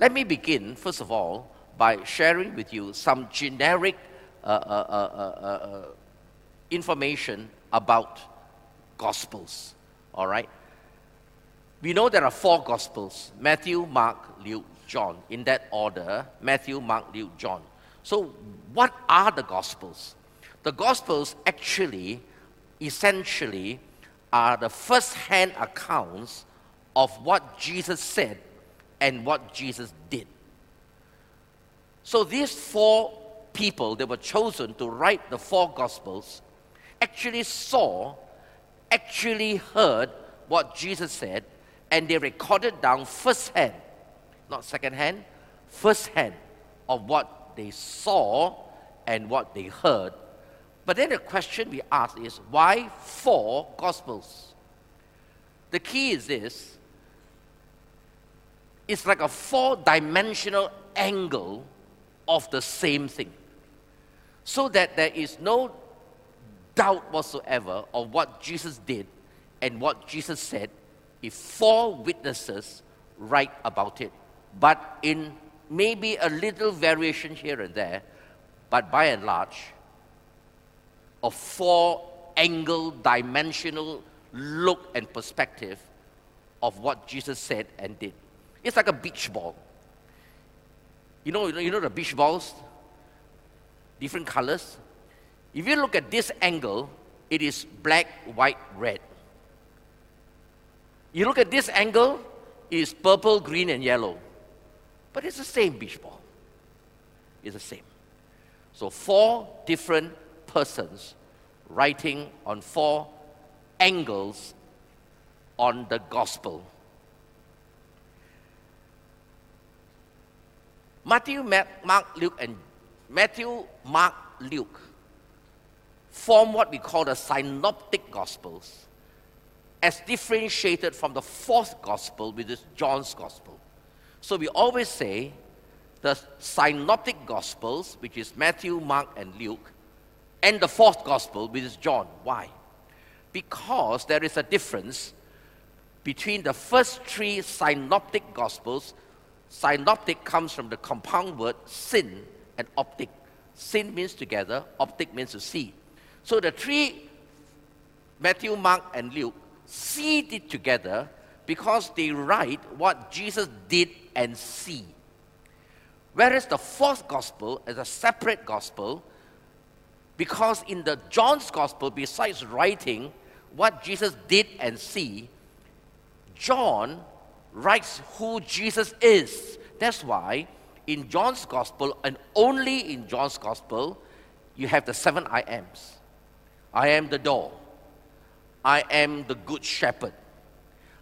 Let me begin, first of all, by sharing with you some generic uh, uh, uh, uh, uh information about Gospels. All right? We know there are four Gospels Matthew, Mark, Luke, John. In that order Matthew, Mark, Luke, John. So, what are the Gospels? The Gospels actually, essentially, are the first hand accounts of what Jesus said and what Jesus did. So, these four people that were chosen to write the four Gospels actually saw, actually heard what Jesus said, and they recorded down firsthand, not secondhand, firsthand of what they saw and what they heard. But then the question we ask is why four Gospels? The key is this it's like a four dimensional angle of the same thing. So that there is no doubt whatsoever of what Jesus did and what Jesus said if four witnesses write about it. But in maybe a little variation here and there, but by and large, a four angle, dimensional look and perspective of what Jesus said and did. It's like a beach ball. You know, you know the beach balls? Different colors. If you look at this angle, it is black, white, red. You look at this angle, it is purple, green, and yellow. But it's the same beach ball. It's the same. So, four different persons writing on four angles on the gospel. Matthew, Mark, Luke, and Matthew, Mark, Luke form what we call the synoptic gospels as differentiated from the fourth gospel, which is John's gospel. So we always say the synoptic gospels, which is Matthew, Mark, and Luke, and the fourth gospel, which is John. Why? Because there is a difference between the first three synoptic gospels. Synoptic comes from the compound word syn and optic. Syn means together, optic means to see. So the three, Matthew, Mark, and Luke, see it together because they write what Jesus did and see. Whereas the fourth gospel is a separate gospel because in the John's gospel, besides writing what Jesus did and see, John writes who Jesus is. That's why in John's gospel, and only in John's gospel, you have the seven I ams. I am the door. I am the good shepherd.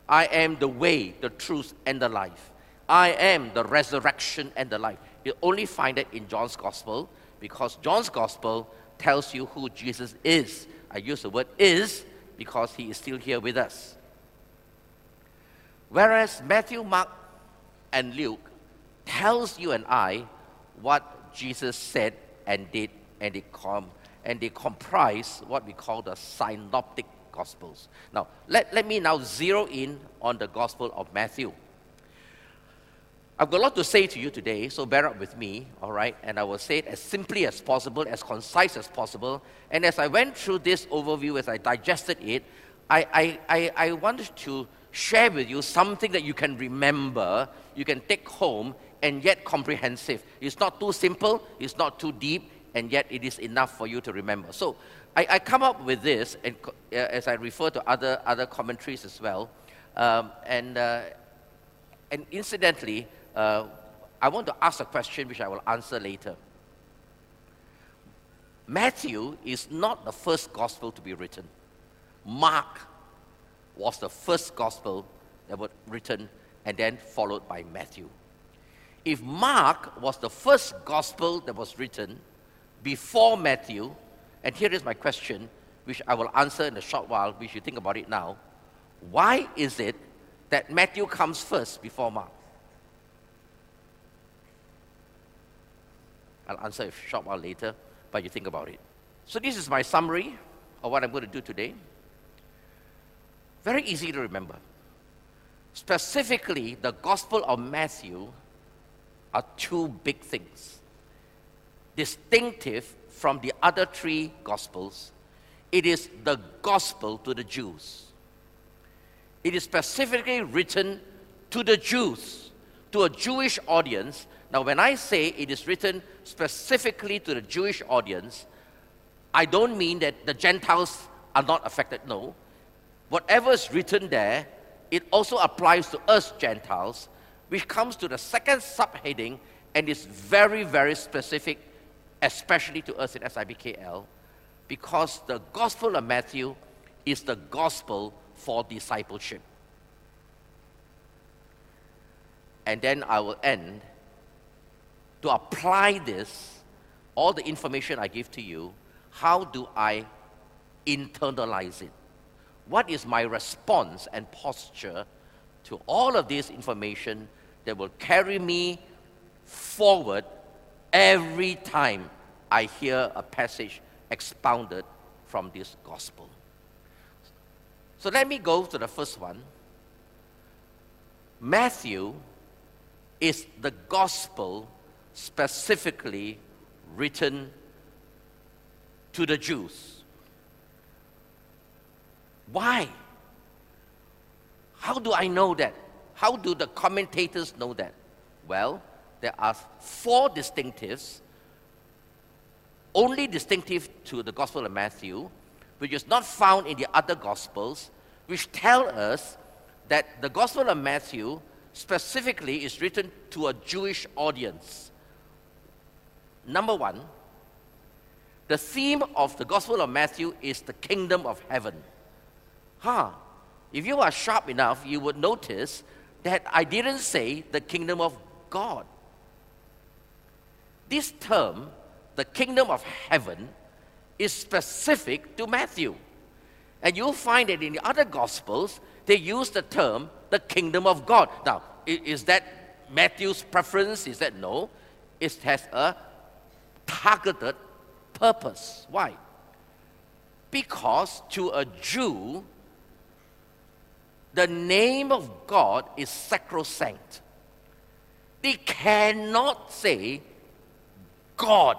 I am the way, the truth, and the life. I am the resurrection and the life. You only find it in John's gospel because John's gospel tells you who Jesus is. I use the word is because he is still here with us. Whereas Matthew, Mark, and Luke tells you and I what Jesus said and did, and they, com- and they comprise what we call the synoptic gospels. Now, let, let me now zero in on the gospel of Matthew. I've got a lot to say to you today, so bear up with me, all right? And I will say it as simply as possible, as concise as possible. And as I went through this overview, as I digested it, I, I, I, I wanted to share with you something that you can remember, you can take home, and yet comprehensive. It's not too simple, it's not too deep, and yet it is enough for you to remember. So I, I come up with this, and, uh, as I refer to other, other commentaries as well. Um, and, uh, and incidentally, uh, I want to ask a question which I will answer later. Matthew is not the first gospel to be written. Mark was the first gospel that was written and then followed by Matthew. If Mark was the first gospel that was written before Matthew, and here is my question, which I will answer in a short while, we should think about it now. Why is it that Matthew comes first before Mark? I'll answer a short while later, but you think about it. So, this is my summary of what I'm going to do today. Very easy to remember. Specifically, the Gospel of Matthew are two big things. Distinctive from the other three Gospels, it is the Gospel to the Jews. It is specifically written to the Jews, to a Jewish audience. Now, when I say it is written specifically to the Jewish audience, I don't mean that the Gentiles are not affected. No. Whatever is written there, it also applies to us Gentiles, which comes to the second subheading and is very, very specific, especially to us in SIBKL, because the Gospel of Matthew is the gospel for discipleship. And then I will end to apply this, all the information I give to you, how do I internalize it? What is my response and posture to all of this information that will carry me forward every time I hear a passage expounded from this gospel? So let me go to the first one. Matthew is the gospel specifically written to the Jews. Why? How do I know that? How do the commentators know that? Well, there are four distinctives, only distinctive to the Gospel of Matthew, which is not found in the other Gospels, which tell us that the Gospel of Matthew specifically is written to a Jewish audience. Number one, the theme of the Gospel of Matthew is the kingdom of heaven. Huh. If you are sharp enough, you would notice that I didn't say the kingdom of God. This term, the kingdom of heaven, is specific to Matthew. And you'll find that in the other Gospels, they use the term the kingdom of God. Now, is that Matthew's preference? Is that no? It has a targeted purpose. Why? Because to a Jew, the name of God is sacrosanct. They cannot say God,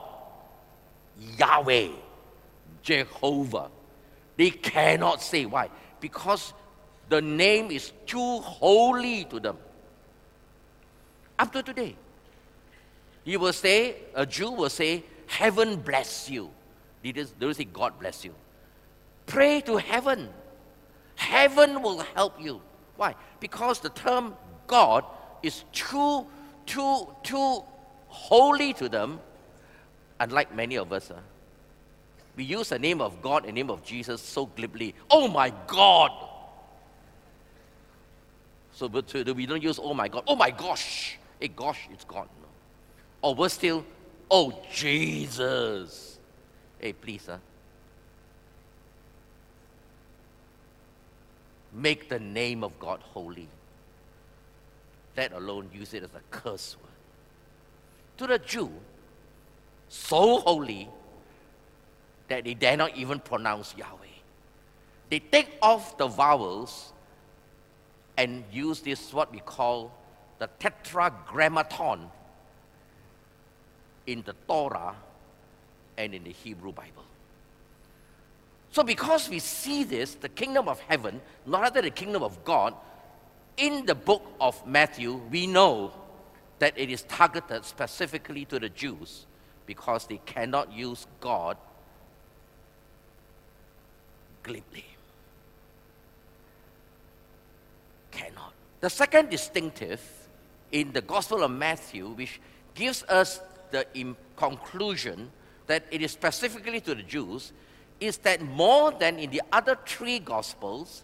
Yahweh, Jehovah. They cannot say why? Because the name is too holy to them. Up to today, you will say, a Jew will say, Heaven bless you. They don't say God bless you. Pray to heaven. Heaven will help you. Why? Because the term God is too, too, too holy to them, unlike many of us. Uh, we use the name of God and name of Jesus so glibly. Oh my God! So but we don't use oh my God. Oh my gosh! Hey, gosh, it's gone. Or worse still, oh Jesus! Hey, please, huh? Make the name of God holy. Let alone use it as a curse word. To the Jew, so holy that they dare not even pronounce Yahweh. They take off the vowels and use this, what we call the tetragrammaton in the Torah and in the Hebrew Bible. So, because we see this, the kingdom of heaven, not rather the kingdom of God, in the book of Matthew, we know that it is targeted specifically to the Jews because they cannot use God glibly. Cannot. The second distinctive in the Gospel of Matthew, which gives us the conclusion that it is specifically to the Jews, is that more than in the other three Gospels,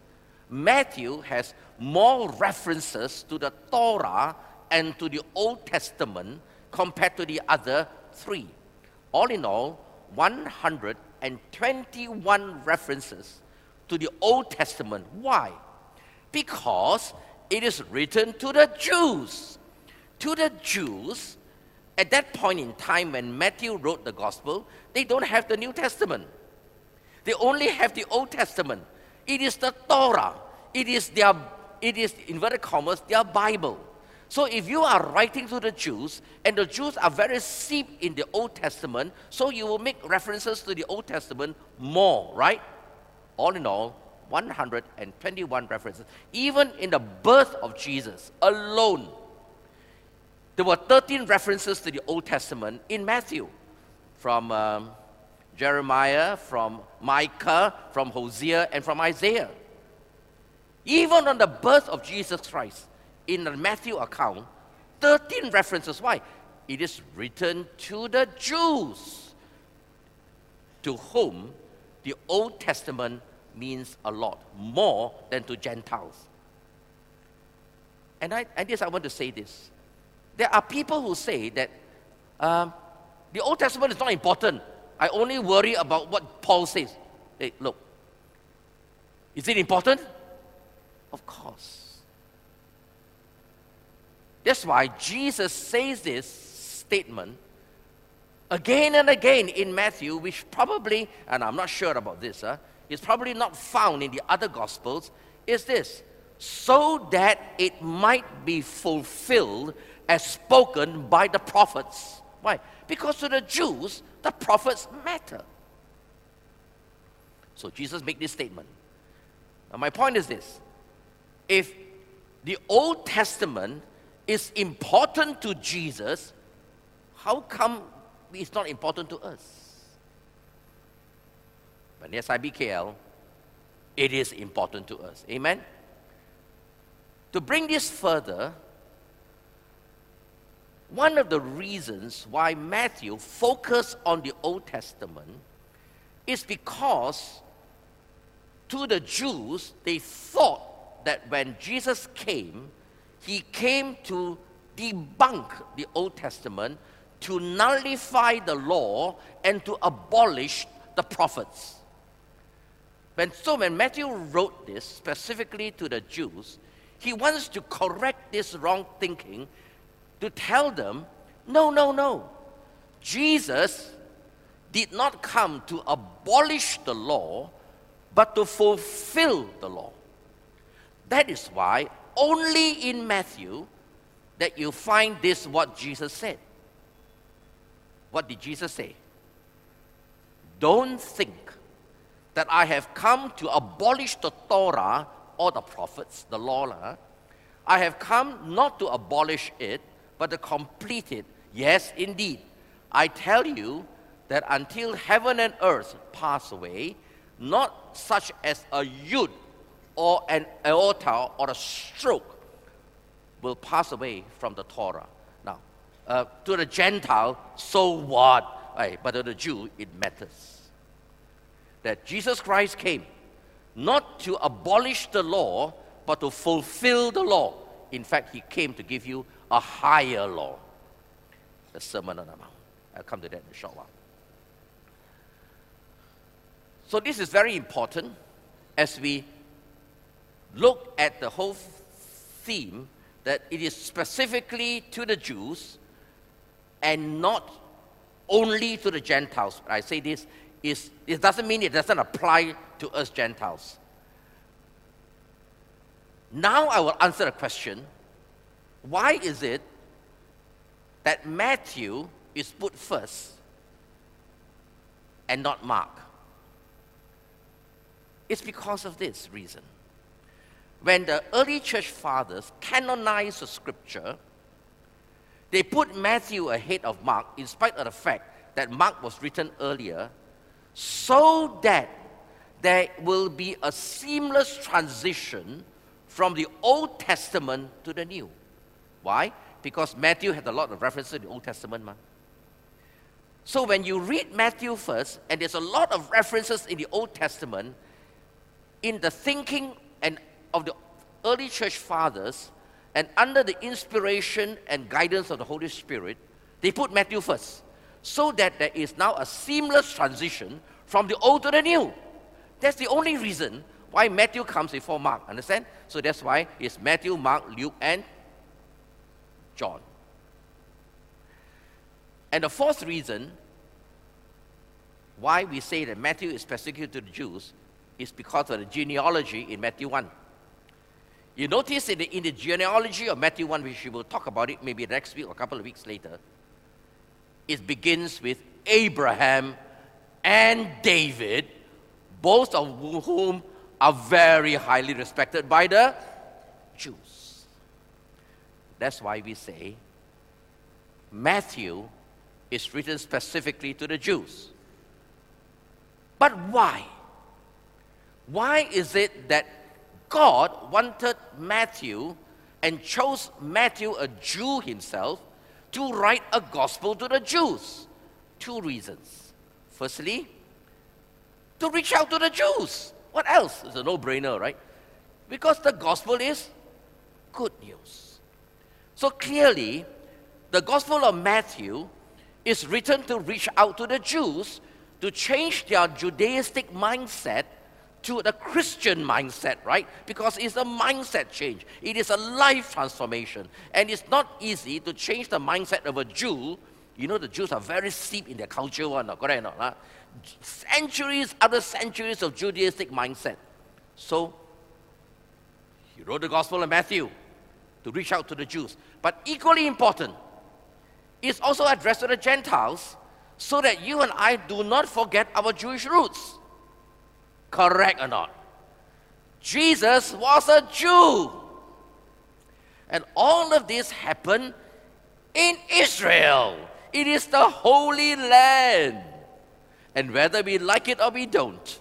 Matthew has more references to the Torah and to the Old Testament compared to the other three. All in all, 121 references to the Old Testament. Why? Because it is written to the Jews. To the Jews, at that point in time when Matthew wrote the Gospel, they don't have the New Testament. They only have the Old Testament. It is the Torah. It is their, it is, inverted commas, their Bible. So if you are writing to the Jews, and the Jews are very steeped in the Old Testament, so you will make references to the Old Testament more, right? All in all, 121 references. Even in the birth of Jesus alone, there were 13 references to the Old Testament in Matthew from um, Jeremiah, from Micah, from Hosea, and from Isaiah. Even on the birth of Jesus Christ, in the Matthew account, 13 references. Why? It is written to the Jews, to whom the Old Testament means a lot, more than to Gentiles. And, I, and this, I want to say this. There are people who say that um, the Old Testament is not important. I only worry about what Paul says. Hey, look, is it important? Of course. That's why Jesus says this statement again and again in Matthew, which probably, and I'm not sure about this, huh, is probably not found in the other Gospels, is this so that it might be fulfilled as spoken by the prophets. Why? Because to the Jews, the prophets matter. So Jesus made this statement. Now, my point is this if the Old Testament is important to Jesus, how come it's not important to us? But in SIBKL, it is important to us. Amen? To bring this further, one of the reasons why Matthew focused on the Old Testament is because to the Jews, they thought that when Jesus came, he came to debunk the Old Testament, to nullify the law, and to abolish the prophets. When, so when Matthew wrote this specifically to the Jews, he wants to correct this wrong thinking to tell them, no, no, no. Jesus did not come to abolish the law, but to fulfill the law. That is why only in Matthew that you find this what Jesus said. What did Jesus say? Don't think that I have come to abolish the Torah or the prophets, the law. I have come not to abolish it, but to complete it. Yes, indeed. I tell you that until heaven and earth pass away, not such as a yud or an iota or a stroke will pass away from the Torah. Now, uh, to the Gentile, so what? Right, but to the Jew, it matters that Jesus Christ came not to abolish the law, but to fulfill the law. In fact, he came to give you a higher law. The Sermon on the Mount. I'll come to that in a short while. So, this is very important as we look at the whole theme that it is specifically to the Jews and not only to the Gentiles. I say this is, it doesn't mean it doesn't apply to us Gentiles. Now I will answer the question why is it that Matthew is put first and not Mark? It's because of this reason. When the early church fathers canonized the scripture, they put Matthew ahead of Mark in spite of the fact that Mark was written earlier so that there will be a seamless transition from the Old Testament to the New. Why? Because Matthew had a lot of references to the Old Testament. Man. So when you read Matthew first, and there's a lot of references in the Old Testament, in the thinking and of the early church fathers, and under the inspiration and guidance of the Holy Spirit, they put Matthew first so that there is now a seamless transition from the old to the new. That's the only reason why Matthew comes before Mark. Understand? So that's why it's Matthew, Mark, Luke, and John. And the fourth reason why we say that Matthew is persecuted to the Jews is because of the genealogy in Matthew 1. You notice in the, in the genealogy of Matthew 1, which we will talk about it maybe next week or a couple of weeks later, it begins with Abraham and David, both of whom are very highly respected by the Jews. That's why we say Matthew is written specifically to the Jews. But why? Why is it that God wanted Matthew and chose Matthew, a Jew himself, to write a gospel to the Jews? Two reasons. Firstly, to reach out to the Jews. What else? It's a no brainer, right? Because the gospel is good news. So clearly, the gospel of Matthew is written to reach out to the Jews to change their Judaistic mindset to the Christian mindset, right? Because it's a mindset change. It is a life transformation. And it's not easy to change the mindset of a Jew. You know, the Jews are very steep in their culture, one, correct or not? Centuries after centuries of Judaistic mindset. So, he wrote the Gospel of Matthew to reach out to the Jews. But equally important, it's also addressed to the Gentiles so that you and I do not forget our Jewish roots. Correct or not? Jesus was a Jew. And all of this happened in Israel. It is the Holy Land. And whether we like it or we don't,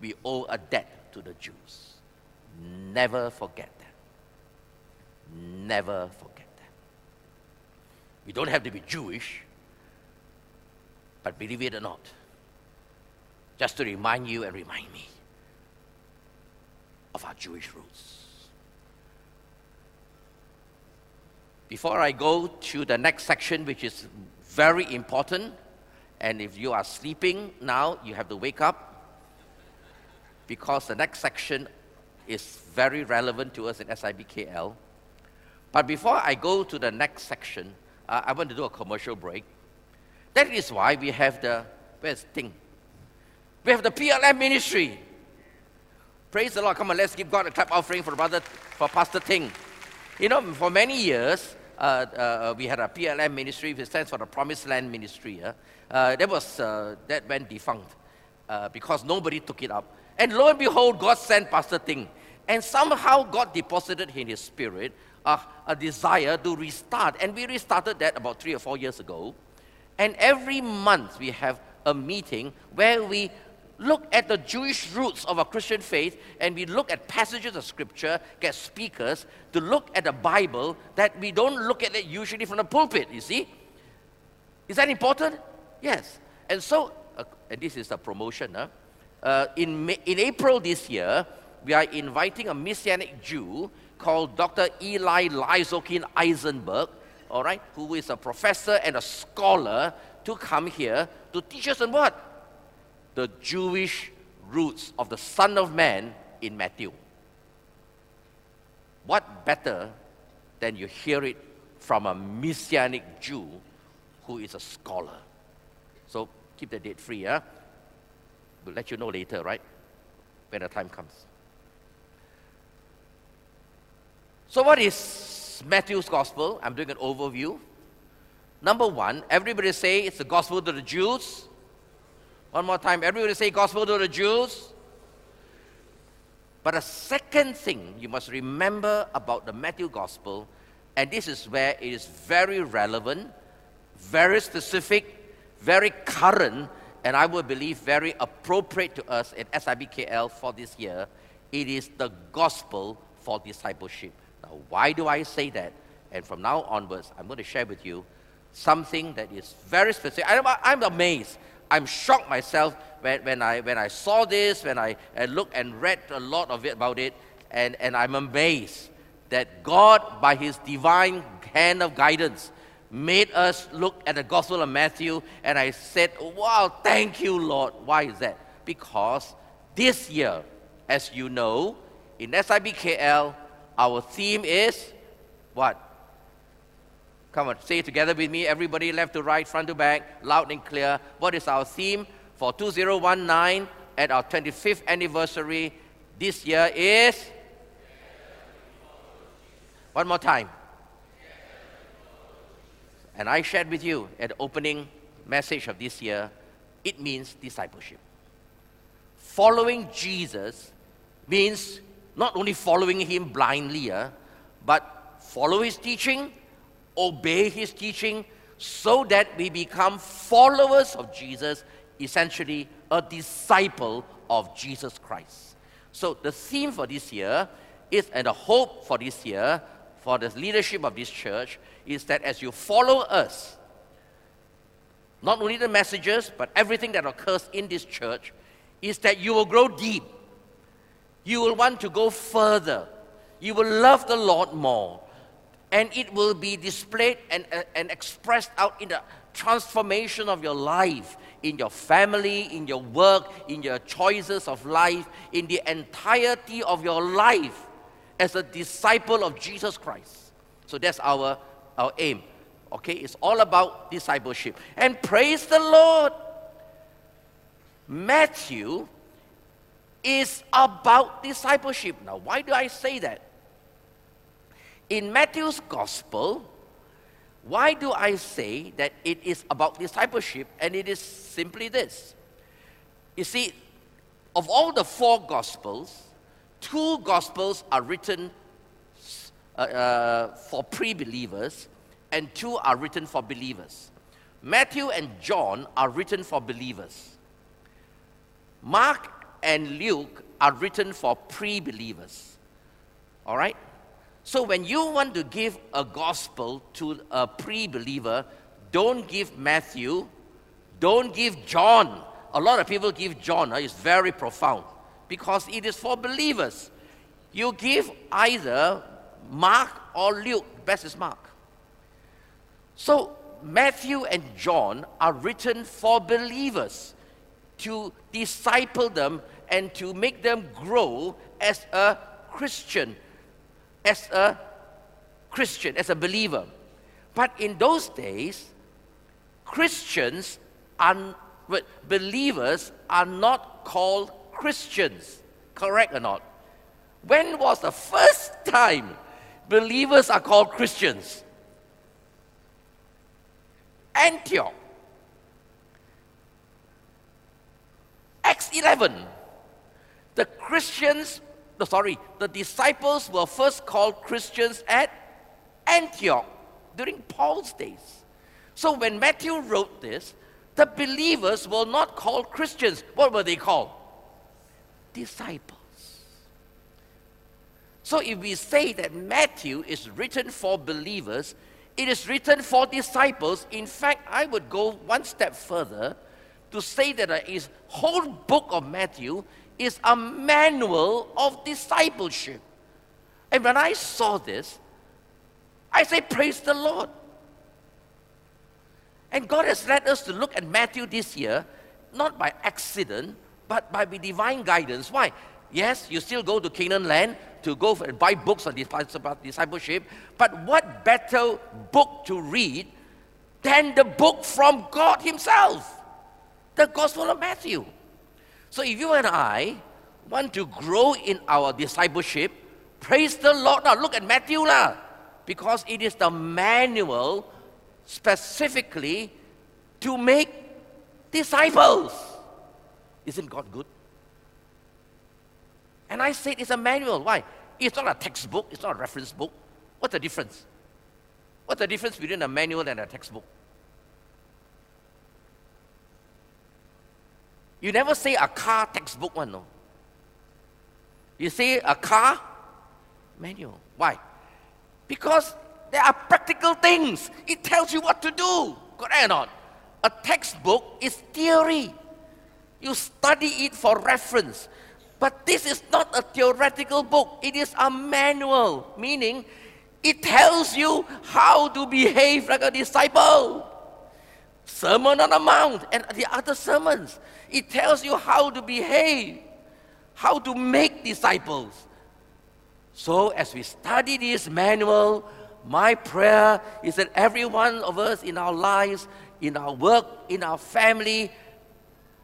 we owe a debt to the Jews. Never forget. Never forget that. We don't have to be Jewish, but believe it or not, just to remind you and remind me of our Jewish roots. Before I go to the next section, which is very important, and if you are sleeping now, you have to wake up because the next section is very relevant to us in SIBKL. But before I go to the next section, uh, I want to do a commercial break. That is why we have the, where's Ting? We have the PLM ministry. Praise the Lord. Come on, let's give God a clap offering for brother, for Pastor Ting. You know, for many years, uh, uh, we had a PLM ministry, which stands for the Promised Land Ministry. Uh, uh that was uh, that went defunct uh, because nobody took it up. And lo and behold, God sent Pastor Ting, and somehow God deposited in his spirit a desire to restart. And we restarted that about three or four years ago. And every month we have a meeting where we look at the Jewish roots of our Christian faith and we look at passages of scripture, get speakers to look at the Bible that we don't look at it usually from the pulpit, you see? Is that important? Yes. And so, uh, and this is a promotion, huh? Uh, in, May, in April this year, we are inviting a Messianic Jew called Dr. Eli Lysokin Eisenberg, all right, who is a professor and a scholar to come here to teach us on what? The Jewish roots of the Son of Man in Matthew. What better than you hear it from a Messianic Jew who is a scholar? So keep the date free, huh? We'll let you know later, right? When the time comes. So, what is Matthew's gospel? I'm doing an overview. Number one, everybody say it's the gospel to the Jews. One more time, everybody say gospel to the Jews. But a second thing you must remember about the Matthew gospel, and this is where it is very relevant, very specific, very current, and I would believe very appropriate to us at SIBKL for this year. It is the gospel for discipleship. Why do I say that? And from now onwards, I'm going to share with you something that is very specific. I'm, I'm amazed. I'm shocked myself when, when, I, when I saw this, when I, I looked and read a lot of it about it, and, and I'm amazed that God, by His divine hand of guidance, made us look at the Gospel of Matthew, and I said, Wow, thank you, Lord. Why is that? Because this year, as you know, in SIBKL, our theme is what? Come on, say together with me. Everybody, left to right, front to back, loud and clear. What is our theme for 2019 at our 25th anniversary this year is One more time. And I shared with you at the opening message of this year, it means discipleship. Following Jesus means not only following him blindly, uh, but follow his teaching, obey his teaching, so that we become followers of Jesus, essentially a disciple of Jesus Christ. So the theme for this year is, and the hope for this year, for the leadership of this church, is that as you follow us, not only the messages, but everything that occurs in this church, is that you will grow deep. You will want to go further. You will love the Lord more. And it will be displayed and, uh, and expressed out in the transformation of your life, in your family, in your work, in your choices of life, in the entirety of your life as a disciple of Jesus Christ. So that's our, our aim. Okay, it's all about discipleship. And praise the Lord. Matthew is about discipleship. Now, why do I say that? In Matthew's gospel, why do I say that it is about discipleship? And it is simply this. You see, of all the four gospels, two gospels are written uh, uh, for pre believers, and two are written for believers. Matthew and John are written for believers. Mark and Luke are written for pre believers. All right? So when you want to give a gospel to a pre believer, don't give Matthew, don't give John. A lot of people give John, it's very profound because it is for believers. You give either Mark or Luke, best is Mark. So Matthew and John are written for believers to disciple them and to make them grow as a Christian as a Christian, as a believer. But in those days, Christians are, believers are not called Christians. Correct or not? When was the first time believers are called Christians? Antioch. Acts 11. The Christians no, sorry, the disciples were first called Christians at Antioch during Paul's days. So when Matthew wrote this, the believers were not called Christians. What were they called? Disciples. So if we say that Matthew is written for believers, it is written for disciples. In fact, I would go one step further to say that his whole book of Matthew is a manual of discipleship. And when I saw this, I say, Praise the Lord. And God has led us to look at Matthew this year, not by accident, but by divine guidance. Why? Yes, you still go to Canaan land to go and buy books on discipleship, but what better book to read than the book from God Himself? The Gospel of Matthew. So if you and I want to grow in our discipleship, praise the Lord. Now look at Matthew lah, because it is the manual specifically to make disciples. Isn't God good? And I said it's a manual. Why? It's not a textbook, it's not a reference book. What's the difference? What's the difference between a manual and a textbook? You never say a car textbook one, no. You say a car manual. Why? Because there are practical things. It tells you what to do. Correct or not? A textbook is theory. You study it for reference. But this is not a theoretical book, it is a manual, meaning it tells you how to behave like a disciple. Sermon on the Mount and the other sermons. It tells you how to behave, how to make disciples. So, as we study this manual, my prayer is that every one of us in our lives, in our work, in our family,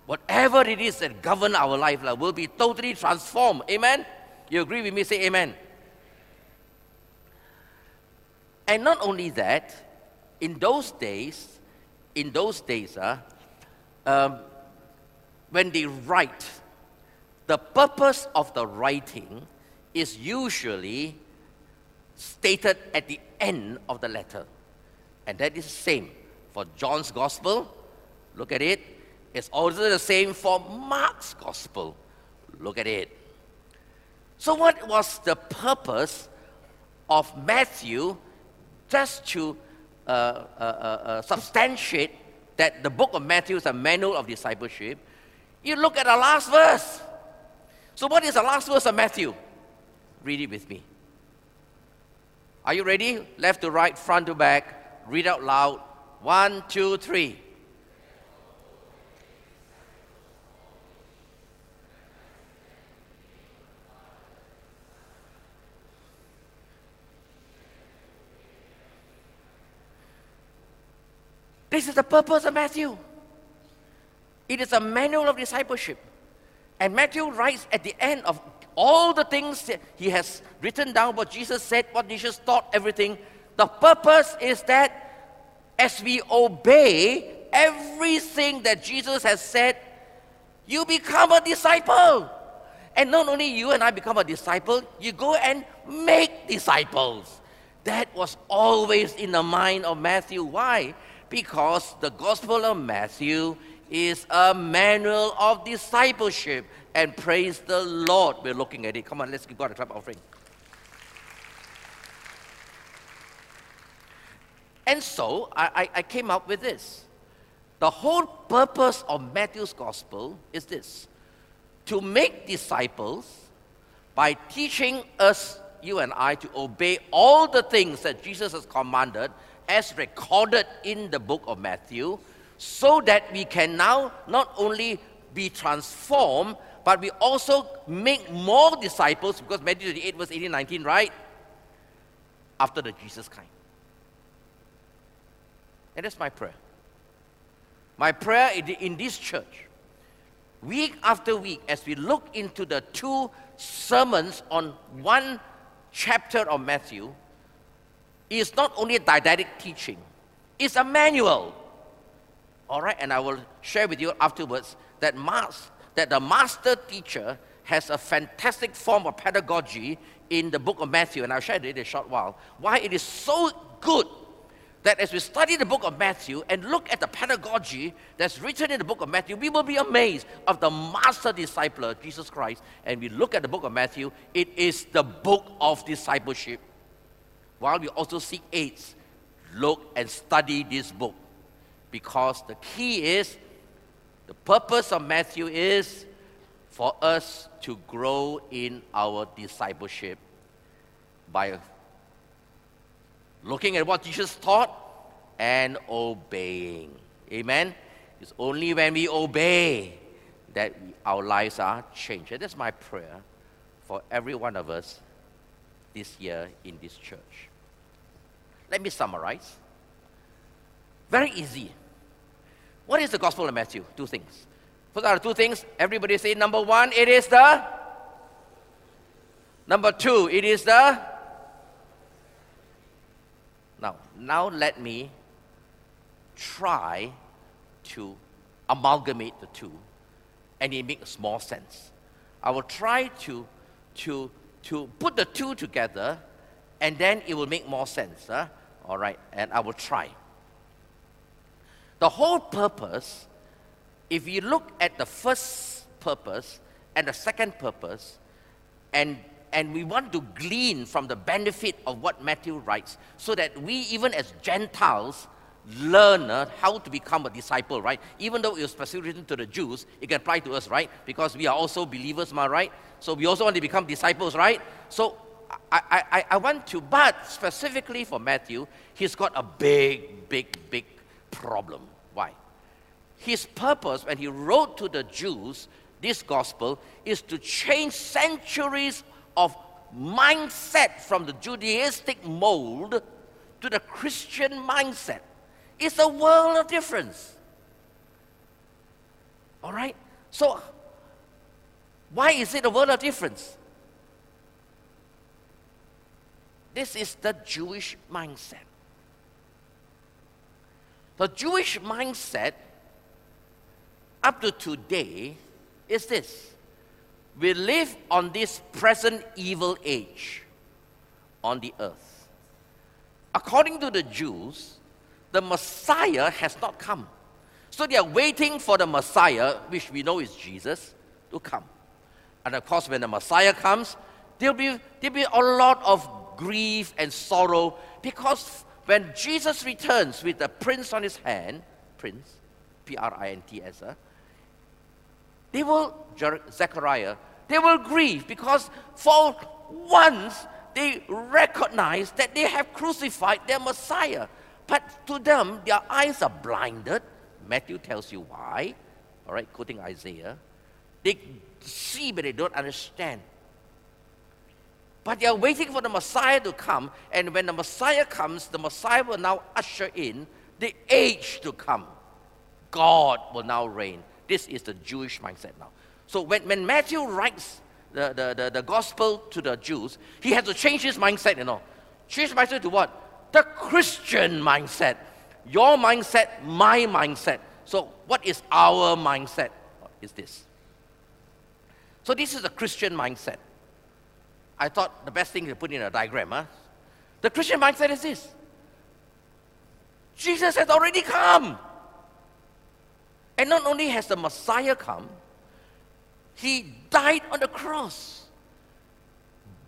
whatever it is that govern our life like, will be totally transformed. Amen? You agree with me? Say amen. And not only that, in those days, in those days, uh, um, when they write, the purpose of the writing is usually stated at the end of the letter. And that is the same for John's gospel. Look at it. It's also the same for Mark's gospel. Look at it. So, what was the purpose of Matthew just to uh, uh, uh, uh, substantiate that the book of Matthew is a manual of discipleship? You look at the last verse. So, what is the last verse of Matthew? Read it with me. Are you ready? Left to right, front to back. Read out loud. One, two, three. This is the purpose of Matthew. It is a manual of discipleship. And Matthew writes at the end of all the things he has written down, what Jesus said, what Jesus taught, everything. The purpose is that as we obey everything that Jesus has said, you become a disciple. And not only you and I become a disciple, you go and make disciples. That was always in the mind of Matthew. Why? Because the Gospel of Matthew is a manual of discipleship. And praise the Lord, we're looking at it. Come on, let's give God a clap offering. And so I, I, came up with this. The whole purpose of Matthew's gospel is this to make disciples by teaching us, you and I, to obey all the things that Jesus has commanded as recorded in the book of Matthew, so that we can now not only be transformed, but we also make more disciples, because Matthew 28, verse 18, 19, right? After the Jesus kind. And that's my prayer. My prayer in this church, week after week, as we look into the two sermons on one chapter of Matthew, is not only a didactic teaching, it's a manual. All right, and I will share with you afterwards that that the master teacher has a fantastic form of pedagogy in the book of Matthew, and I'll share it in a short while. Why it is so good that as we study the book of Matthew and look at the pedagogy that's written in the book of Matthew, we will be amazed of the master discipler, Jesus Christ. And we look at the book of Matthew, it is the book of discipleship. While we also seek aids, look and study this book. Because the key is the purpose of Matthew is for us to grow in our discipleship by looking at what Jesus taught and obeying. Amen? It's only when we obey that our lives are changed. And that's my prayer for every one of us this year in this church. Let me summarize. Very easy. What is the Gospel of Matthew? Two things. First are two things. Everybody say number one, it is the. Number two, it is the. Now, now let me try to amalgamate the two and it makes more sense. I will try to, to, to put the two together and then it will make more sense. Huh? All right, and I will try. The whole purpose, if you look at the first purpose and the second purpose, and and we want to glean from the benefit of what Matthew writes, so that we, even as Gentiles, learn uh, how to become a disciple, right? Even though it was specifically written to the Jews, it can apply to us, right? Because we are also believers, ma, right? So we also want to become disciples, right? So I, I, I want to, but specifically for Matthew, he's got a big, big, big problem. Why? His purpose when he wrote to the Jews this gospel is to change centuries of mindset from the Judaistic mold to the Christian mindset. It's a world of difference. All right? So, why is it a world of difference? This is the Jewish mindset. The Jewish mindset up to today is this we live on this present evil age on the earth. According to the Jews, the Messiah has not come. So they are waiting for the Messiah, which we know is Jesus, to come. And of course, when the Messiah comes, there'll be, there'll be a lot of grief and sorrow because when Jesus returns with the prints on his hand, prints, P R I N T S, uh, they will, Zechariah, they will grieve because for once they recognize that they have crucified their Messiah. But to them, their eyes are blinded. Matthew tells you why, all right, quoting Isaiah. They see, but they don't understand. But they are waiting for the Messiah to come, and when the Messiah comes, the Messiah will now usher in the age to come. God will now reign. This is the Jewish mindset now. So when, when Matthew writes the, the, the, the gospel to the Jews, he has to change his mindset, you know. Change mindset to what? The Christian mindset. Your mindset, my mindset. So what is our mindset? Is this. So this is a Christian mindset. I thought the best thing to put in a diagram, huh? The Christian mindset is this. Jesus has already come. And not only has the Messiah come, he died on the cross,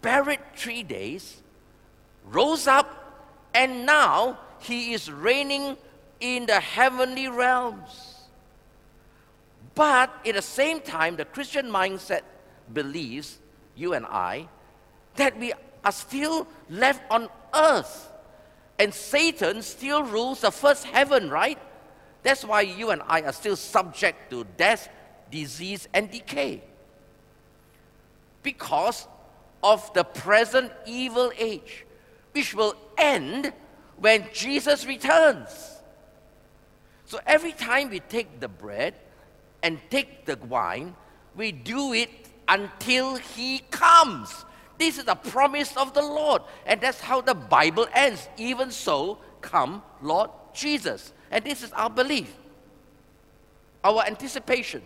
buried three days, rose up, and now he is reigning in the heavenly realms. But at the same time, the Christian mindset believes, you and I, that we are still left on earth. And Satan still rules the first heaven, right? That's why you and I are still subject to death, disease, and decay. Because of the present evil age, which will end when Jesus returns. So every time we take the bread and take the wine, we do it until he comes. This is the promise of the Lord. And that's how the Bible ends. Even so, come, Lord Jesus. And this is our belief, our anticipation,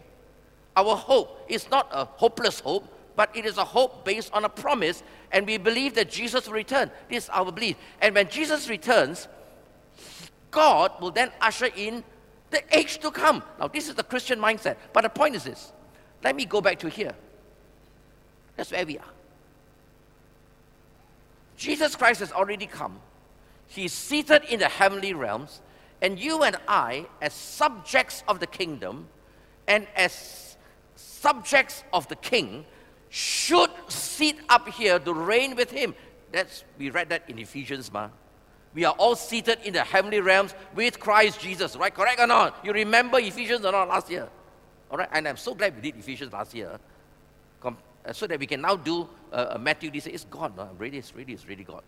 our hope. is not a hopeless hope, but it is a hope based on a promise. And we believe that Jesus will return. This is our belief. And when Jesus returns, God will then usher in the age to come. Now, this is the Christian mindset. But the point is this let me go back to here. That's where we are. Jesus Christ has already come. He's seated in the heavenly realms. And you and I, as subjects of the kingdom and as subjects of the king, should sit up here to reign with him. That's we read that in Ephesians, ma. We are all seated in the heavenly realms with Christ Jesus, right? Correct or not? You remember Ephesians or not last year? All right, and I'm so glad we did Ephesians last year, uh, so that we can now do uh, Matthew. This it's gone. No? Really, it's really, it's really God.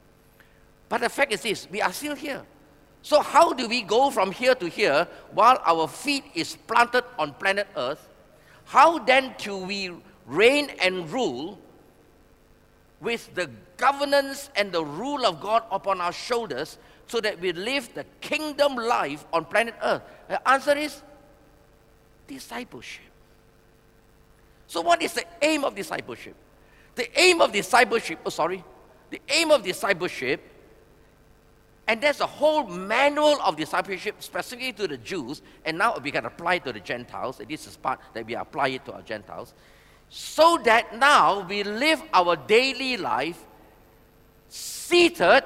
But the fact is this: we are still here. So how do we go from here to here while our feet is planted on planet Earth? How then do we reign and rule with the governance and the rule of God upon our shoulders so that we live the kingdom life on planet Earth? The answer is discipleship. So, what is the aim of discipleship? The aim of discipleship, oh, sorry, the aim of discipleship and there's a whole manual of discipleship specifically to the Jews, and now we can apply it to the Gentiles. And this is part that we apply it to our Gentiles. So that now we live our daily life seated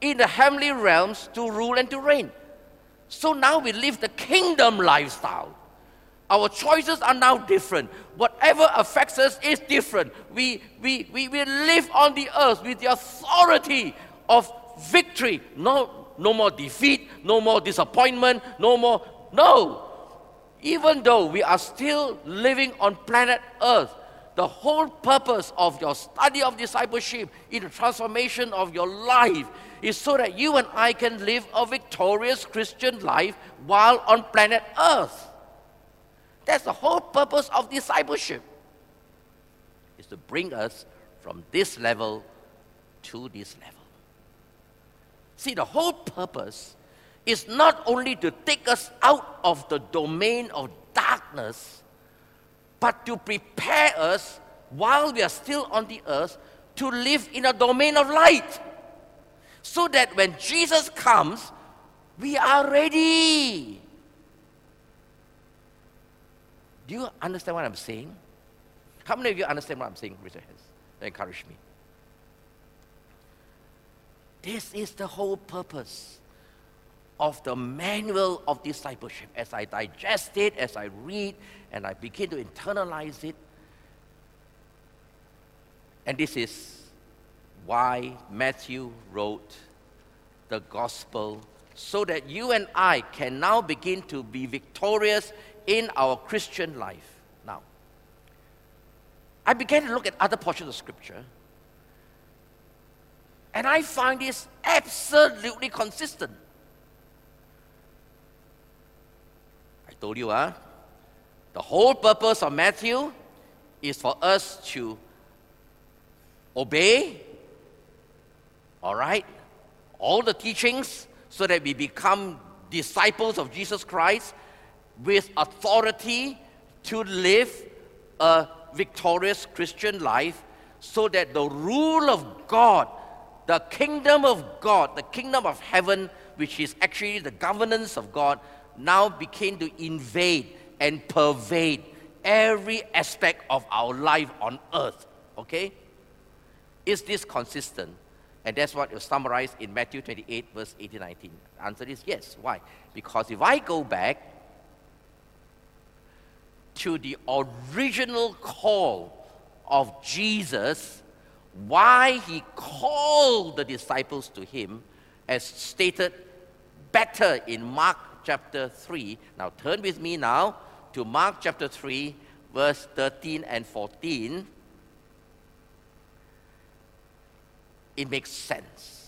in the heavenly realms to rule and to reign. So now we live the kingdom lifestyle. Our choices are now different. Whatever affects us is different. We, we, we, we live on the earth with the authority of victory. No, no more defeat, no more disappointment, no more. No. Even though we are still living on planet Earth, the whole purpose of your study of discipleship in the transformation of your life is so that you and I can live a victorious Christian life while on planet Earth. That's the whole purpose of discipleship. Is to bring us from this level to this level. See, the whole purpose is not only to take us out of the domain of darkness, but to prepare us while we are still on the earth to live in a domain of light. So that when Jesus comes, we are ready. Do you understand what I'm saying? How many of you understand what I'm saying? Raise your hands. Encourage me. This is the whole purpose of the manual of discipleship. As I digest it, as I read, and I begin to internalize it. And this is why Matthew wrote the gospel so that you and I can now begin to be victorious in our Christian life. Now, I began to look at other portions of Scripture, and I find this absolutely consistent. I told you, huh? The whole purpose of Matthew is for us to obey, all right, all the teachings so that we become disciples of Jesus Christ with authority to live a victorious Christian life so that the rule of God, the kingdom of God, the kingdom of heaven, which is actually the governance of God, now became to invade and pervade every aspect of our life on earth. Okay? Is this consistent? And that's what is summarized in Matthew 28, verse 18 19. The answer is yes. Why? Because if I go back to the original call of Jesus, why he called the disciples to him, as stated better in Mark chapter 3. Now turn with me now to Mark chapter 3, verse 13 and 14. It makes sense.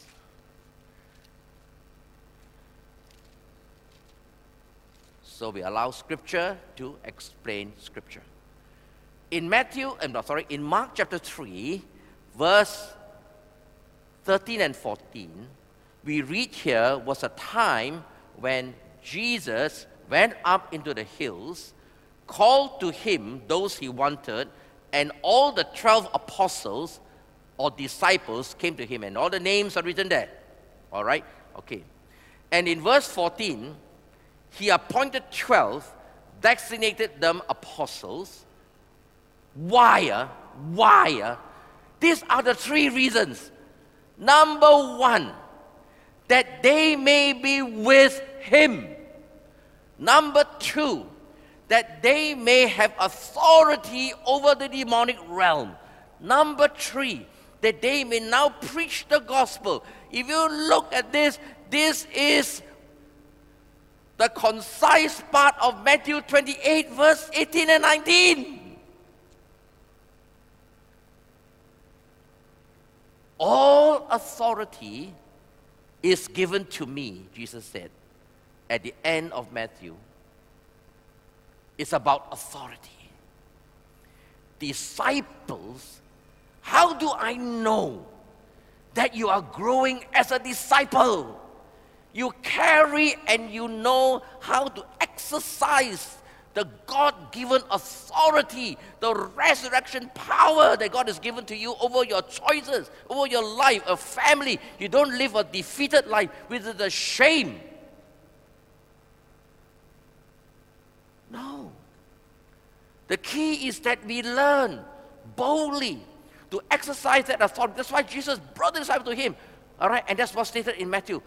So we allow Scripture to explain Scripture. In Matthew, I'm not sorry, in Mark chapter 3, verse 13 and 14, we read here was a time when Jesus went up into the hills, called to him those he wanted, and all the 12 apostles or disciples came to him, and all the names are written there. All right? Okay. And in verse 14, he appointed 12, designated them apostles. Why? Uh, why? Uh? These are the three reasons. Number one, that they may be with him. Number two, that they may have authority over the demonic realm. Number three, that they may now preach the gospel. If you look at this, this is the concise part of Matthew 28, verse 18 and 19. All authority is given to me, Jesus said at the end of Matthew. It's about authority. Disciples, how do I know that you are growing as a disciple? You carry and you know how to exercise the God given authority, the resurrection power that God has given to you over your choices, over your life, a family. You don't live a defeated life with the shame. No. The key is that we learn boldly to exercise that authority. That's why Jesus brought the disciples to him. All right, and that's what's stated in Matthew.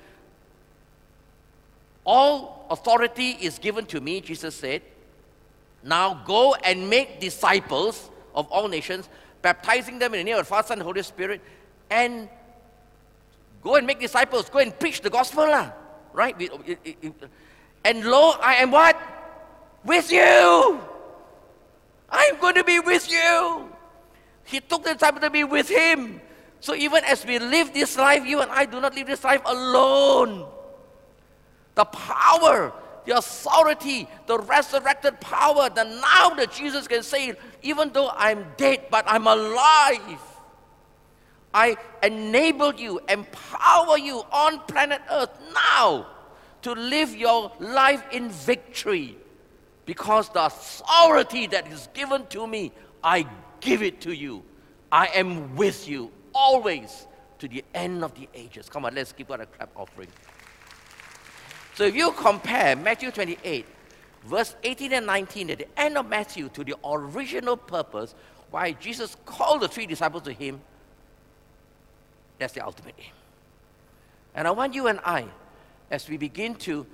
All authority is given to me, Jesus said. Now go and make disciples of all nations, baptizing them in the name of the Father, Son, and Holy Spirit, and go and make disciples. Go and preach the gospel, lah. Right? And lo, I am what? With you. I'm going to be with you. He took the disciples to be with him. So even as we live this life, you and I do not live this life alone the power, the authority, the resurrected power, the now that Jesus can say, even though I'm dead, but I'm alive. I enable you, empower you on planet Earth now to live your life in victory because the authority that is given to me, I give it to you. I am with you always to the end of the ages. Come on, let's give God a clap offering. So if you compare Matthew 28, verse 18 and 19, at the end of Matthew, to the original purpose why Jesus called the three disciples to him, that's the ultimate aim. And I want you and I, as we begin to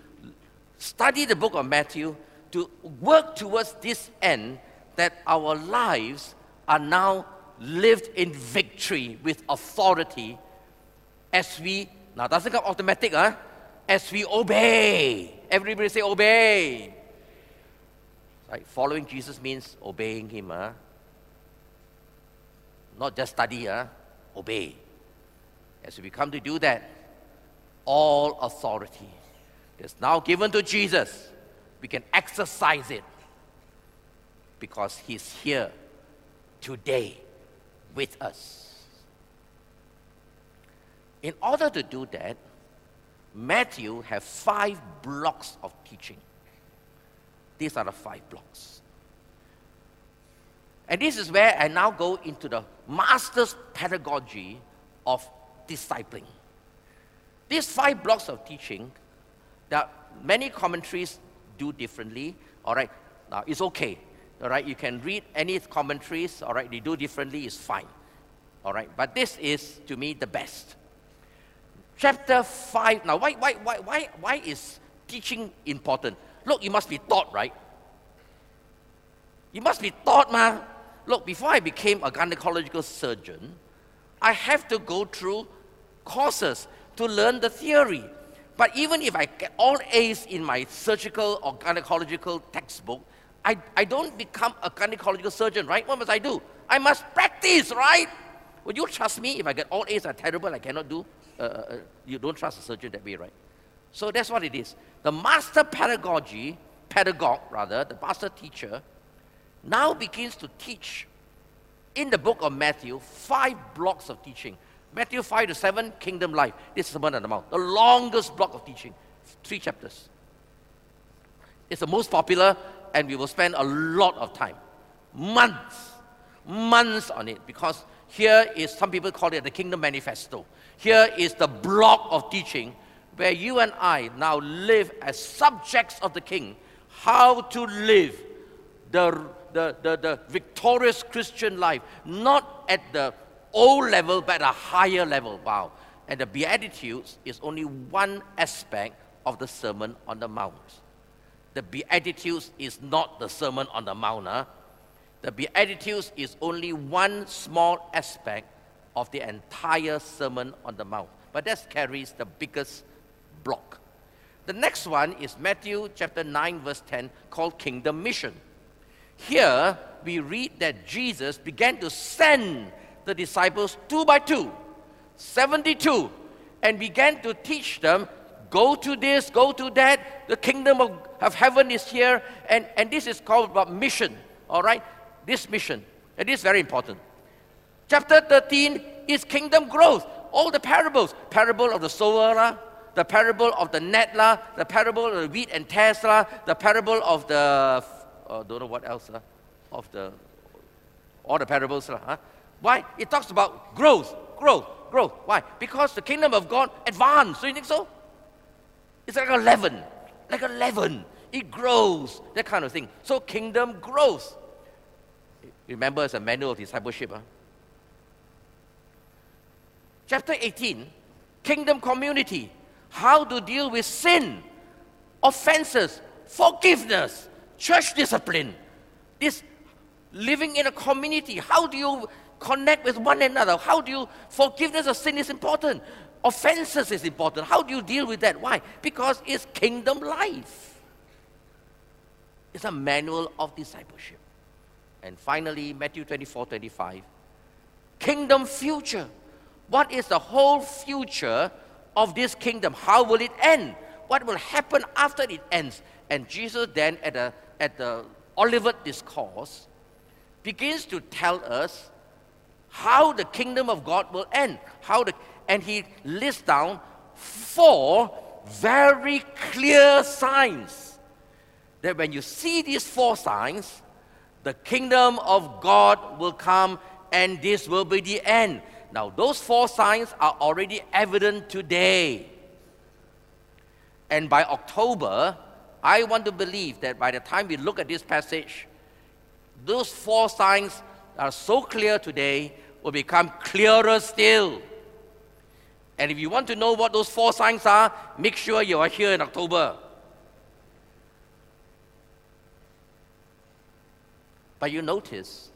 study the book of Matthew, to work towards this end that our lives are now lived in victory with authority as we, now doesn't come automatic, huh? As we obey. Everybody say obey. Right? Following Jesus means obeying him. Huh? Not just study, huh? obey. As we come to do that, all authority is now given to Jesus. We can exercise it because he's here today with us. In order to do that, Matthew has five blocks of teaching. These are the five blocks. And this is where I now go into the master's pedagogy of discipling. These five blocks of teaching that many commentaries do differently. All right, now it's okay. All right, you can read any commentaries. All right, they do differently. It's fine. All right, but this is to me the best chapter 5. Now, why, why, why, why, why is teaching important? Look, you must be taught, right? You must be taught, man. Look, before I became a gynecological surgeon, I have to go through courses to learn the theory. But even if I get all A's in my surgical or gynecological textbook, I, I don't become a gynecological surgeon, right? What must I do? I must practice, right? Would you trust me if I get all A's are terrible, I cannot do? Uh, uh, uh, you don't trust a surgeon that way, right? So that's what it is. The master pedagogy, pedagogue rather, the master teacher, now begins to teach in the book of Matthew five blocks of teaching. Matthew 5 to 7, kingdom life. This is the Sermon on the Mount, the longest block of teaching, three chapters. It's the most popular, and we will spend a lot of time, months, months on it, because here is some people call it the kingdom manifesto. Here is the block of teaching where you and I now live as subjects of the King, how to live the, the, the, the victorious Christian life, not at the old level, but at a higher level. Wow. And the Beatitudes is only one aspect of the Sermon on the Mount. The Beatitudes is not the Sermon on the Mount. Huh? The Beatitudes is only one small aspect of the entire Sermon on the Mount. But that carries the biggest block. The next one is Matthew chapter 9, verse 10, called Kingdom Mission. Here we read that Jesus began to send the disciples two by two, 72, and began to teach them go to this, go to that. The kingdom of, of heaven is here, and, and this is called mission. All right? This mission. And this very important. Chapter 13 is kingdom growth. All the parables parable of the sower, the parable of the net, the parable of the wheat and tares, the parable of the, uh, don't know what else, uh, of the, all the parables. Huh? Why? It talks about growth, growth, growth. Why? Because the kingdom of God advanced. Do you think so? It's like a leaven, like a leaven. It grows, that kind of thing. So kingdom growth. Remember, it's a manual of discipleship. Huh? Chapter 18 Kingdom Community. How to deal with sin, offenses, forgiveness, church discipline. This living in a community. How do you connect with one another? How do you, forgiveness of sin is important. Offenses is important. How do you deal with that? Why? Because it's kingdom life. It's a manual of discipleship. And finally, Matthew 24 25, kingdom future. What is the whole future of this kingdom? How will it end? What will happen after it ends? And Jesus then, at the, at the Olivet Discourse, begins to tell us how the kingdom of God will end. How the, and he lists down four very clear signs that when you see these four signs, the kingdom of God will come and this will be the end. Now, those four signs are already evident today. And by October, I want to believe that by the time we look at this passage, those four signs that are so clear today will become clearer still. And if you want to know what those four signs are, make sure you are here in October. But you notice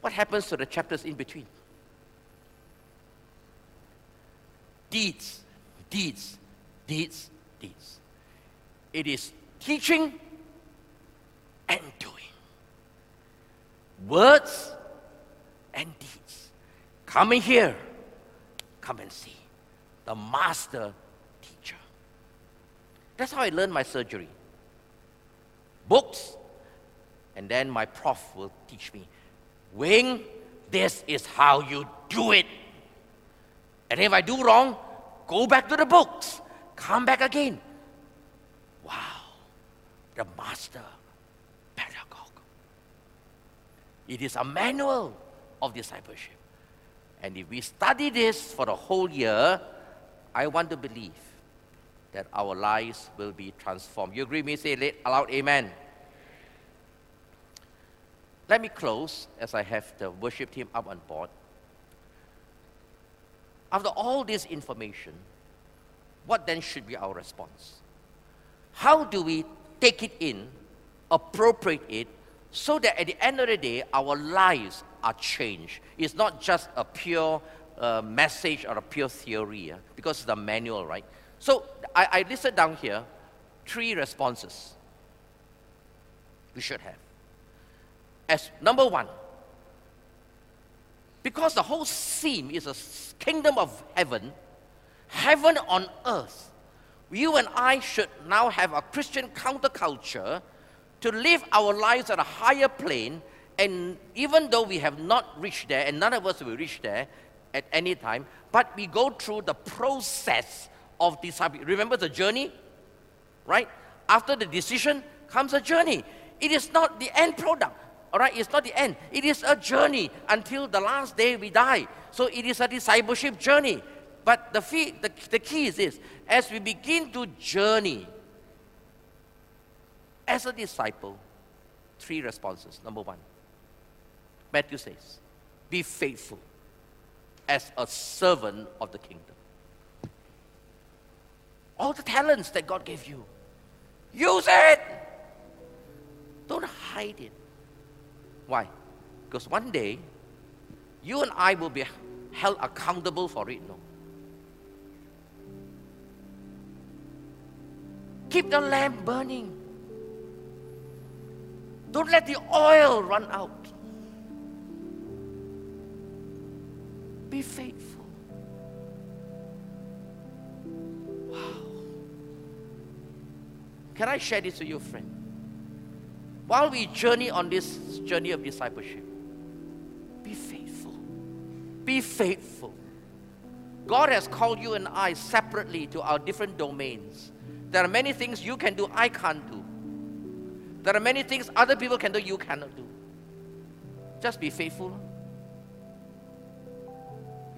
what happens to the chapters in between? Deeds, deeds, deeds, deeds. It is teaching and doing. Words and deeds. Coming here, come and see. The master teacher. That's how I learned my surgery. Books, and then my prof will teach me Weng, this is how you do it. And if I do wrong, go back to the books, come back again. Wow, the master pedagogue. It is a manual of discipleship. And if we study this for the whole year, I want to believe that our lives will be transformed. You agree with me? Say it aloud, Amen. Let me close as I have the worship team up on board. After all this information, what then should be our response? How do we take it in, appropriate it, so that at the end of the day, our lives are changed? It's not just a pure uh, message or a pure theory, uh, because it's a manual, right? So I, I listed down here three responses we should have as number one. Because the whole scene is a kingdom of heaven, heaven on earth. You and I should now have a Christian counterculture to live our lives at a higher plane. And even though we have not reached there, and none of us will reach there at any time, but we go through the process of discipleship. Remember the journey? Right? After the decision comes a journey. It is not the end product. All right, it's not the end. It is a journey until the last day we die. So it is a discipleship journey. But the, fee, the, the key is this as we begin to journey as a disciple, three responses. Number one, Matthew says, be faithful as a servant of the kingdom. All the talents that God gave you, use it. Don't hide it. Why? Because one day, you and I will be held accountable for it. No. Keep the lamp burning. Don't let the oil run out. Be faithful. Wow. Can I share this with you, friend? While we journey on this journey of discipleship, be faithful. Be faithful. God has called you and I separately to our different domains. There are many things you can do, I can't do. There are many things other people can do, you cannot do. Just be faithful.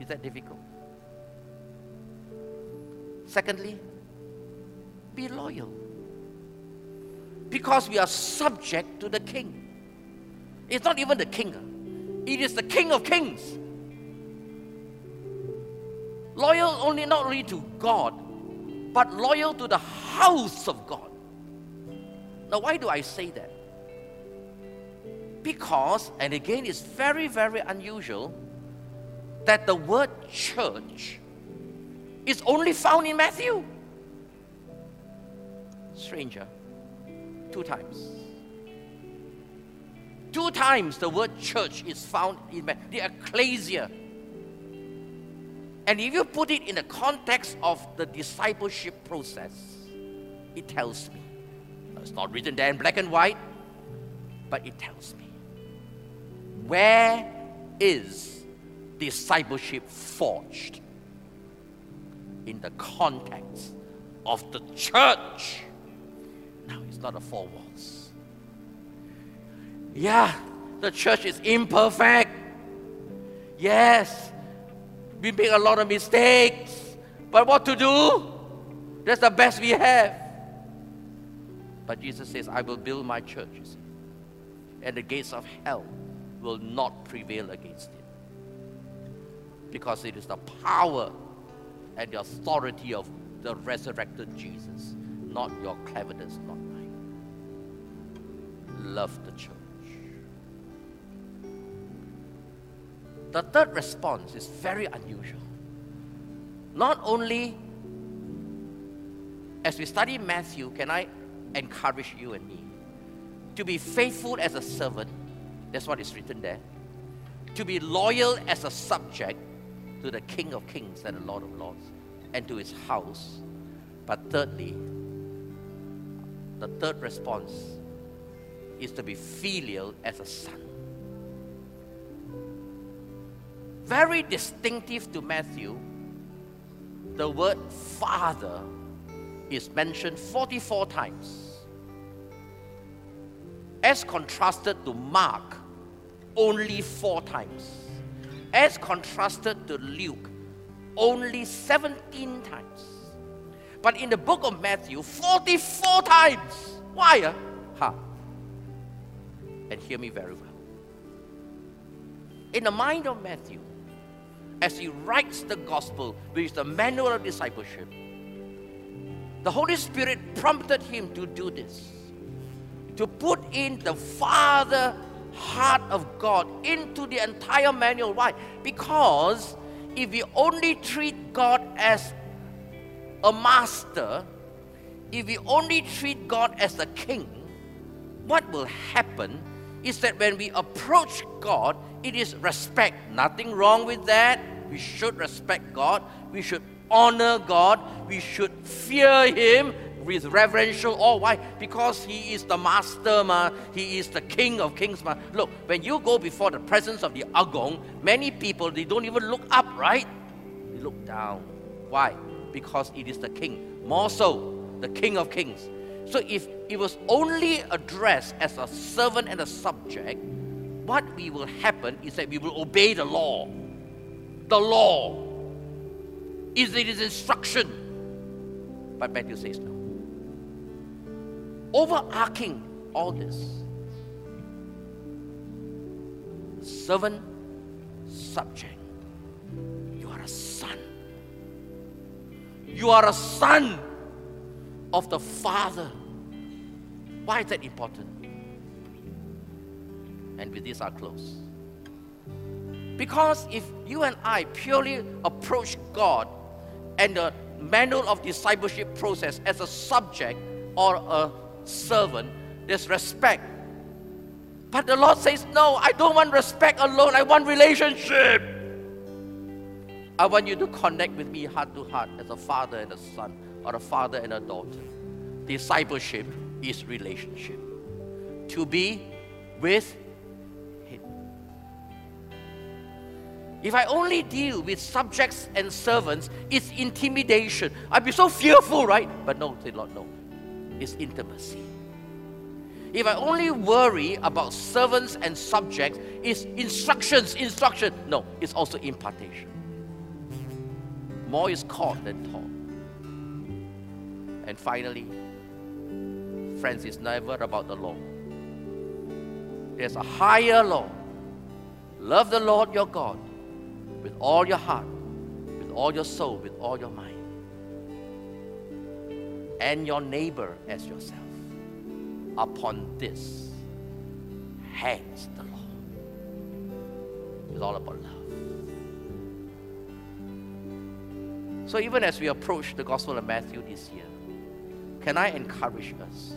Is that difficult? Secondly, be loyal because we are subject to the king. It's not even the king, it is the king of kings. Loyal only not only to God, but loyal to the house of God. Now, why do I say that? Because, and again, it's very, very unusual that the word church is only found in Matthew. Stranger. Two times. Two times the word church is found in the ecclesia. And if you put it in the context of the discipleship process, it tells me. It's not written there in black and white, but it tells me where is discipleship forged in the context of the church. Not the four walls. Yeah, the church is imperfect. Yes, we make a lot of mistakes. But what to do? That's the best we have. But Jesus says, I will build my church, and the gates of hell will not prevail against it. Because it is the power and the authority of the resurrected Jesus, not your cleverness, not mine. Love the church. The third response is very unusual. Not only as we study Matthew, can I encourage you and me to be faithful as a servant? That's what is written there. To be loyal as a subject to the King of Kings and the Lord of Lords and to his house. But thirdly, the third response is to be filial as a son. Very distinctive to Matthew, the word father is mentioned 44 times. As contrasted to Mark, only four times. As contrasted to Luke, only 17 times. But in the book of Matthew, 44 times. Why? Uh? Huh. And hear me very well. In the mind of Matthew, as he writes the gospel, which is the manual of discipleship, the Holy Spirit prompted him to do this to put in the Father heart of God into the entire manual. Why? Because if we only treat God as a master, if we only treat God as a king, what will happen is that when we approach God, it is respect. Nothing wrong with that. We should respect God. We should honor God. We should fear Him with reverential awe. Why? Because He is the master, ma. He is the King of kings, ma. Look, when you go before the presence of the Agong, many people they don't even look up, right? They look down. Why? Because it is the King. More so, the King of kings. So if it was only addressed as a servant and a subject, what we will happen is that we will obey the law. The law is it is instruction. But Matthew says no. Overarching all this, servant, subject. You are a son. You are a son of the Father. Why is that important? And with this, I'll close. Because if you and I purely approach God and the manual of discipleship process as a subject or a servant, there's respect. But the Lord says, No, I don't want respect alone, I want relationship. I want you to connect with me heart to heart as a father and a son, or a father and a daughter. Discipleship is relationship. To be with Him. If I only deal with subjects and servants, it's intimidation. I'd be so fearful, right? But no, say Lord, no. It's intimacy. If I only worry about servants and subjects, it's instructions, instruction. No, it's also impartation. More is caught than taught. And finally, friends, it's never about the law. There's a higher law. Love the Lord your God with all your heart, with all your soul, with all your mind, and your neighbor as yourself. Upon this hangs the law. It's all about love. So, even as we approach the Gospel of Matthew this year, can I encourage us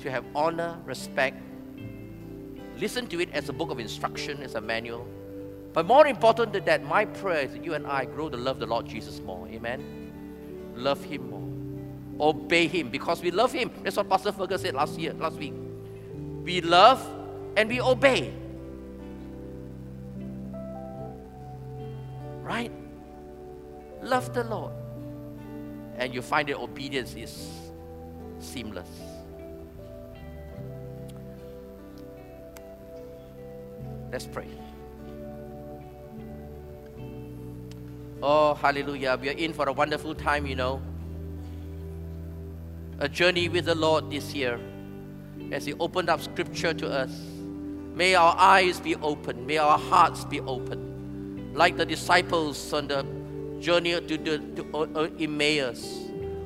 to have honor, respect, listen to it as a book of instruction, as a manual. But more important than that, my prayer is that you and I grow to love the Lord Jesus more. Amen. Love Him more. Obey Him because we love Him. That's what Pastor Fergus said last year, last week. We love and we obey. Right? Love the Lord. And you find that obedience is seamless. Let's pray. Oh, hallelujah. We are in for a wonderful time, you know. A journey with the Lord this year as He opened up Scripture to us. May our eyes be open, may our hearts be open. Like the disciples on the journey to, the, to uh, uh, Emmaus.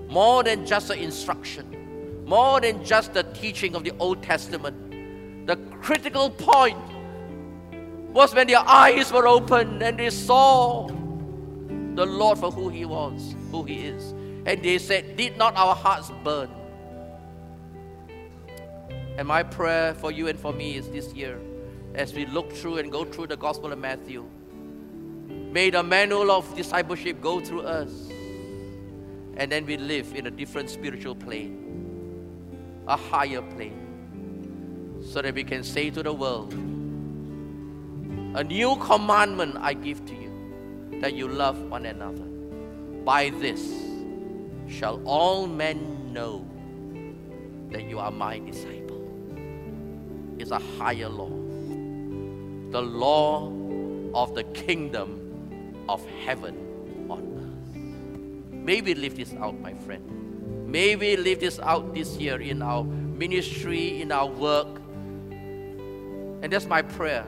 More than just the instruction, more than just the teaching of the Old Testament. The critical point was when their eyes were open and they saw the Lord for who He was, who He is. And they said, Did not our hearts burn? And my prayer for you and for me is this year, as we look through and go through the Gospel of Matthew, may the manual of discipleship go through us. And then we live in a different spiritual plane, a higher plane, so that we can say to the world, A new commandment I give to you that you love one another. By this shall all men know that you are my disciple. It's a higher law. The law of the kingdom of heaven on earth. May we live this out, my friend. May we live this out this year in our ministry, in our work. And that's my prayer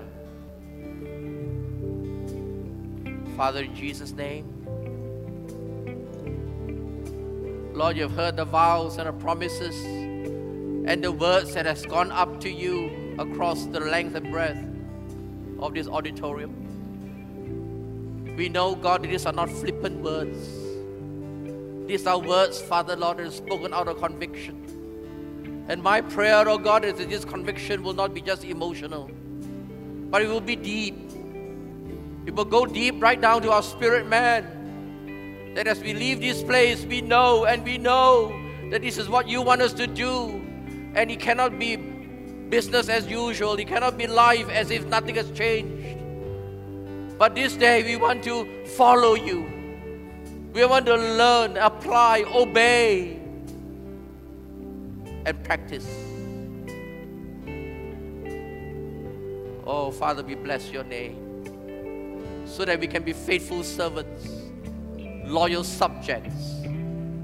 Father, in Jesus' name. Lord, you've heard the vows and the promises and the words that has gone up to you across the length and breadth of this auditorium. We know, God, these are not flippant words. These are words, Father, Lord, that are spoken out of conviction. And my prayer, oh God, is that this conviction will not be just emotional, but it will be deep it will go deep right down to our spirit man. That as we leave this place, we know and we know that this is what you want us to do. And it cannot be business as usual, it cannot be life as if nothing has changed. But this day, we want to follow you. We want to learn, apply, obey, and practice. Oh, Father, we bless your name so that we can be faithful servants, loyal subjects,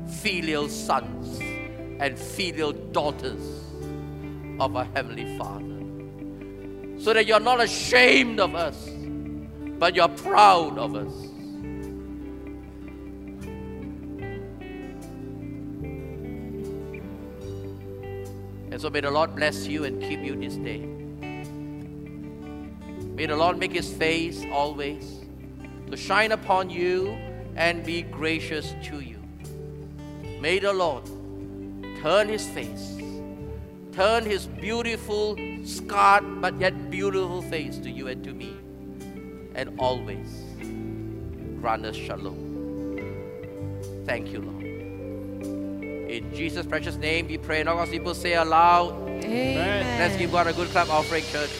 filial sons, and filial daughters of our Heavenly Father. So that you're not ashamed of us, but you're proud of us. And so may the Lord bless you and keep you this day. May the Lord make his face always to shine upon you and be gracious to you. May the Lord turn his face, turn his beautiful, scarred but yet beautiful face to you and to me, and always grant us shalom. Thank you, Lord. In Jesus' precious name, we pray. And all God's people say aloud, Amen. Let's give God a good clap offering, church.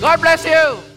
God bless you.